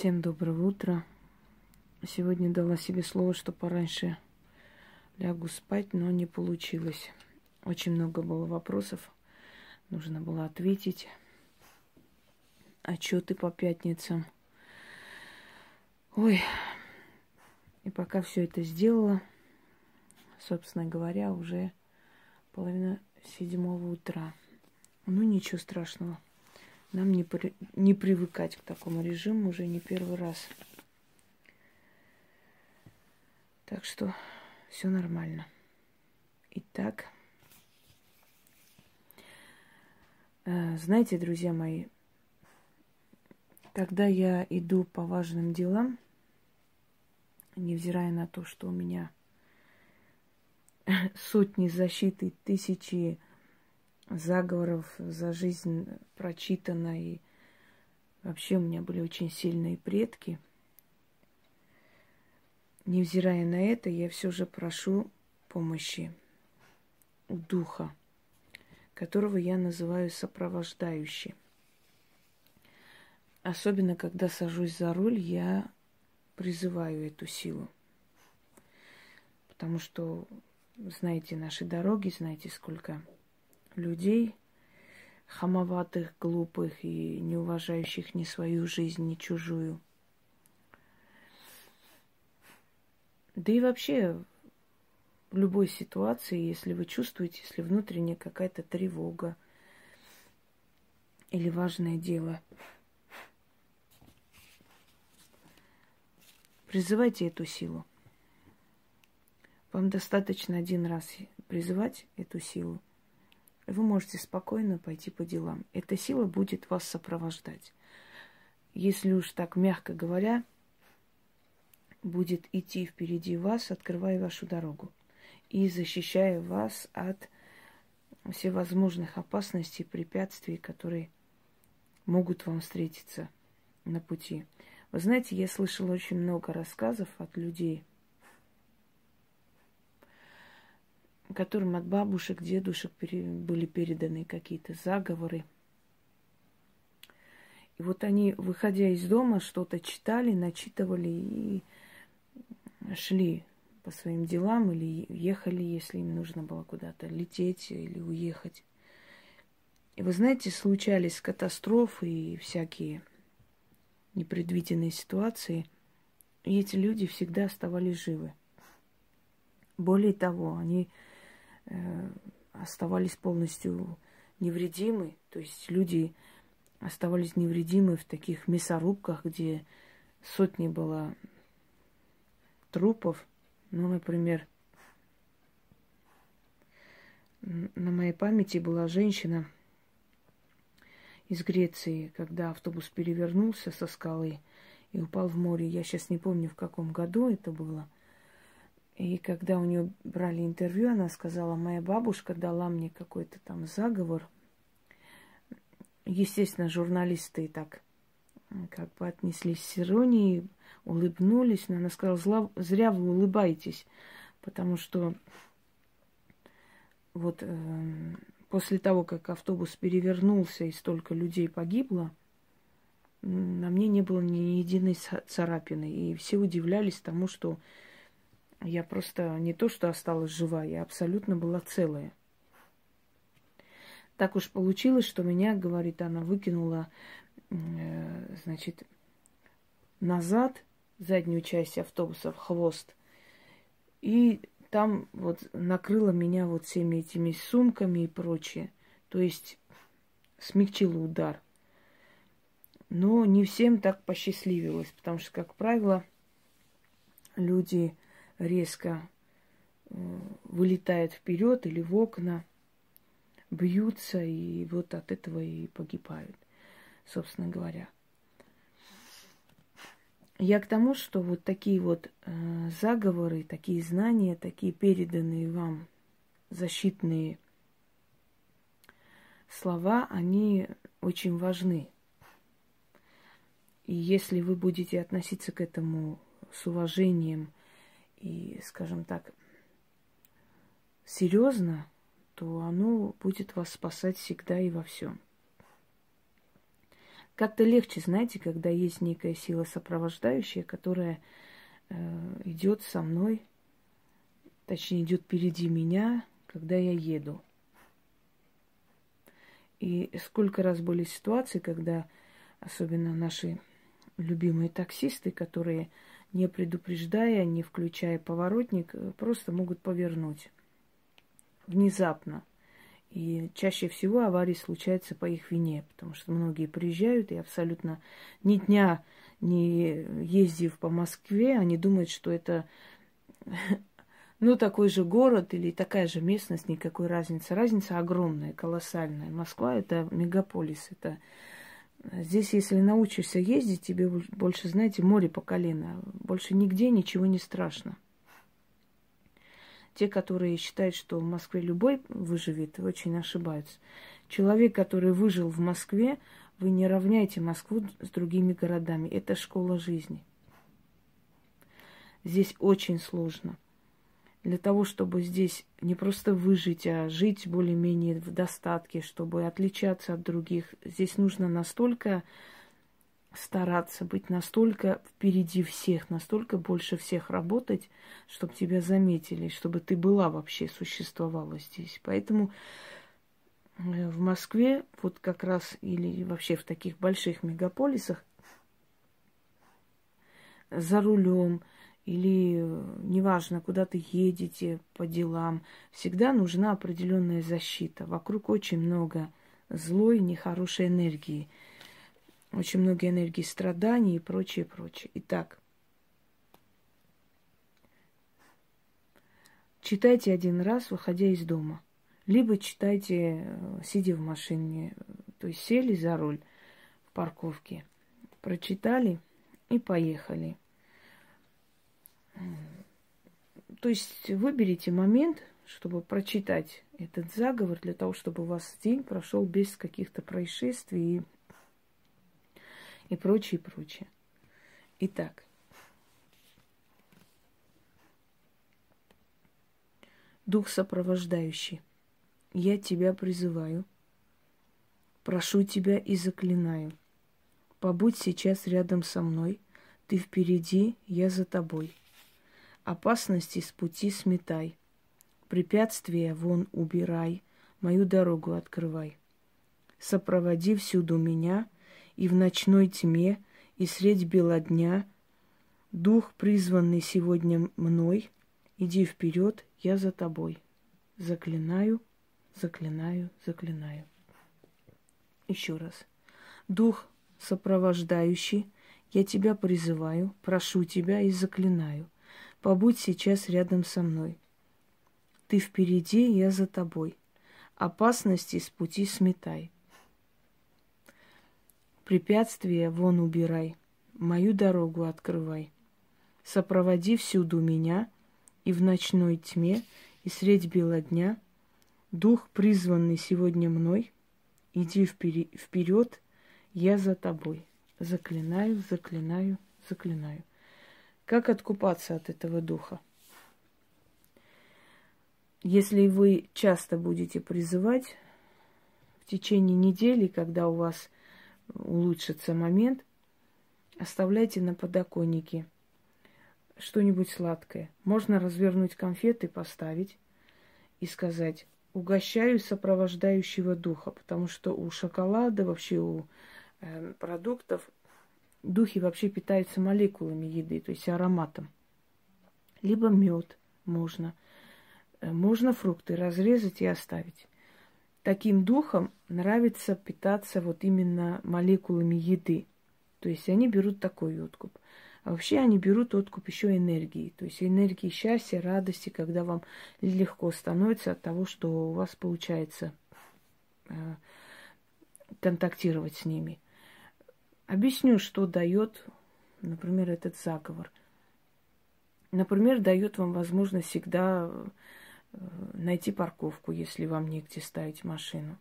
Всем доброго утра. Сегодня дала себе слово, что пораньше лягу спать, но не получилось. Очень много было вопросов. Нужно было ответить. Отчеты по пятницам. Ой. И пока все это сделала, собственно говоря, уже половина седьмого утра. Ну, ничего страшного. Нам не, при, не привыкать к такому режиму уже не первый раз. Так что все нормально. Итак, э, знаете, друзья мои, когда я иду по важным делам, невзирая на то, что у меня сотни защиты, тысячи заговоров за жизнь прочитано, и вообще у меня были очень сильные предки. Невзирая на это, я все же прошу помощи у духа, которого я называю сопровождающий. Особенно, когда сажусь за руль, я призываю эту силу. Потому что знаете наши дороги, знаете, сколько людей, хамоватых, глупых и не уважающих ни свою жизнь, ни чужую. Да и вообще в любой ситуации, если вы чувствуете, если внутренняя какая-то тревога или важное дело, призывайте эту силу. Вам достаточно один раз призывать эту силу – вы можете спокойно пойти по делам. Эта сила будет вас сопровождать. Если уж так мягко говоря, будет идти впереди вас, открывая вашу дорогу и защищая вас от всевозможных опасностей, препятствий, которые могут вам встретиться на пути. Вы знаете, я слышала очень много рассказов от людей – которым от бабушек, дедушек были переданы какие-то заговоры. И вот они, выходя из дома, что-то читали, начитывали и шли по своим делам или ехали, если им нужно было куда-то лететь или уехать. И вы знаете, случались катастрофы и всякие непредвиденные ситуации, и эти люди всегда оставались живы. Более того, они оставались полностью невредимы. То есть люди оставались невредимы в таких мясорубках, где сотни было трупов. Ну, например, на моей памяти была женщина из Греции, когда автобус перевернулся со скалы и упал в море. Я сейчас не помню, в каком году это было – и когда у нее брали интервью, она сказала, моя бабушка дала мне какой-то там заговор. Естественно, журналисты так как бы отнеслись с иронией, улыбнулись, но она сказала, зря вы улыбаетесь, потому что вот э, после того, как автобус перевернулся и столько людей погибло, на мне не было ни единой царапины. И все удивлялись тому, что я просто не то, что осталась жива, я абсолютно была целая. Так уж получилось, что меня, говорит она, выкинула, э, значит, назад, заднюю часть автобуса, в хвост. И там вот накрыла меня вот всеми этими сумками и прочее. То есть смягчила удар. Но не всем так посчастливилось, потому что, как правило, люди резко э, вылетает вперед или в окна, бьются и вот от этого и погибают, собственно говоря. Я к тому, что вот такие вот э, заговоры, такие знания, такие переданные вам защитные слова, они очень важны. И если вы будете относиться к этому с уважением, и, скажем так, серьезно, то оно будет вас спасать всегда и во всем. Как-то легче, знаете, когда есть некая сила сопровождающая, которая э, идет со мной, точнее идет впереди меня, когда я еду. И сколько раз были ситуации, когда особенно наши любимые таксисты, которые не предупреждая, не включая поворотник, просто могут повернуть внезапно. И чаще всего аварии случаются по их вине, потому что многие приезжают и абсолютно ни дня не ездив по Москве, они думают, что это ну, такой же город или такая же местность, никакой разницы. Разница огромная, колоссальная. Москва – это мегаполис, это Здесь, если научишься ездить, тебе больше, знаете, море по колено. Больше нигде ничего не страшно. Те, которые считают, что в Москве любой выживет, очень ошибаются. Человек, который выжил в Москве, вы не равняете Москву с другими городами. Это школа жизни. Здесь очень сложно для того, чтобы здесь не просто выжить, а жить более-менее в достатке, чтобы отличаться от других, здесь нужно настолько стараться быть настолько впереди всех, настолько больше всех работать, чтобы тебя заметили, чтобы ты была вообще, существовала здесь. Поэтому э, в Москве, вот как раз, или вообще в таких больших мегаполисах, за рулем, или э, неважно, куда ты едете по делам, всегда нужна определенная защита. Вокруг очень много злой, нехорошей энергии, очень много энергии страданий и прочее, прочее. Итак, читайте один раз, выходя из дома. Либо читайте, э, сидя в машине, то есть сели за руль в парковке, прочитали и поехали. То есть выберите момент, чтобы прочитать этот заговор, для того, чтобы у вас день прошел без каких-то происшествий и, и прочее, прочее. Итак, Дух сопровождающий, я тебя призываю, прошу тебя и заклинаю. Побудь сейчас рядом со мной, ты впереди, я за тобой. Опасности с пути сметай, препятствия вон убирай, мою дорогу открывай. Сопроводи всюду меня, и в ночной тьме, и средь бела дня, Дух, призванный сегодня мной, иди вперед, я за тобой. Заклинаю, заклинаю, заклинаю. Еще раз. Дух, сопровождающий, я тебя призываю, прошу тебя и заклинаю – Побудь сейчас рядом со мной. Ты впереди, я за тобой. Опасности с пути сметай. Препятствия вон убирай, мою дорогу открывай. Сопроводи всюду меня, и в ночной тьме, и средь бела дня, Дух, призванный сегодня мной, иди вперед, я за тобой. Заклинаю, заклинаю, заклинаю. Как откупаться от этого духа? Если вы часто будете призывать в течение недели, когда у вас улучшится момент, оставляйте на подоконнике что-нибудь сладкое. Можно развернуть конфеты, поставить и сказать угощаю сопровождающего духа, потому что у шоколада, вообще у э, продуктов духи вообще питаются молекулами еды, то есть ароматом. Либо мед можно. Э, можно фрукты разрезать и оставить. Таким духом нравится питаться вот именно молекулами еды. То есть они берут такой откуп. А вообще они берут откуп еще энергии. То есть энергии счастья, радости, когда вам легко становится от того, что у вас получается э, контактировать с ними. Объясню, что дает, например, этот заговор. Например, дает вам возможность всегда э, найти парковку, если вам негде ставить машину.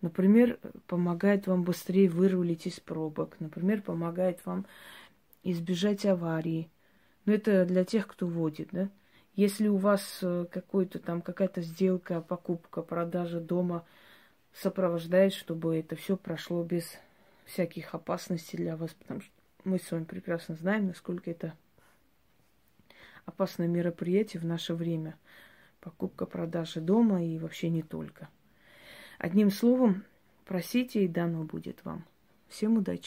Например, помогает вам быстрее вырулить из пробок. Например, помогает вам избежать аварии. Но это для тех, кто водит, да? Если у вас э, какой-то там какая-то сделка, покупка, продажа дома сопровождает, чтобы это все прошло без всяких опасностей для вас, потому что мы с вами прекрасно знаем, насколько это опасное мероприятие в наше время. Покупка, продажа дома и вообще не только. Одним словом, просите, и дано будет вам. Всем удачи!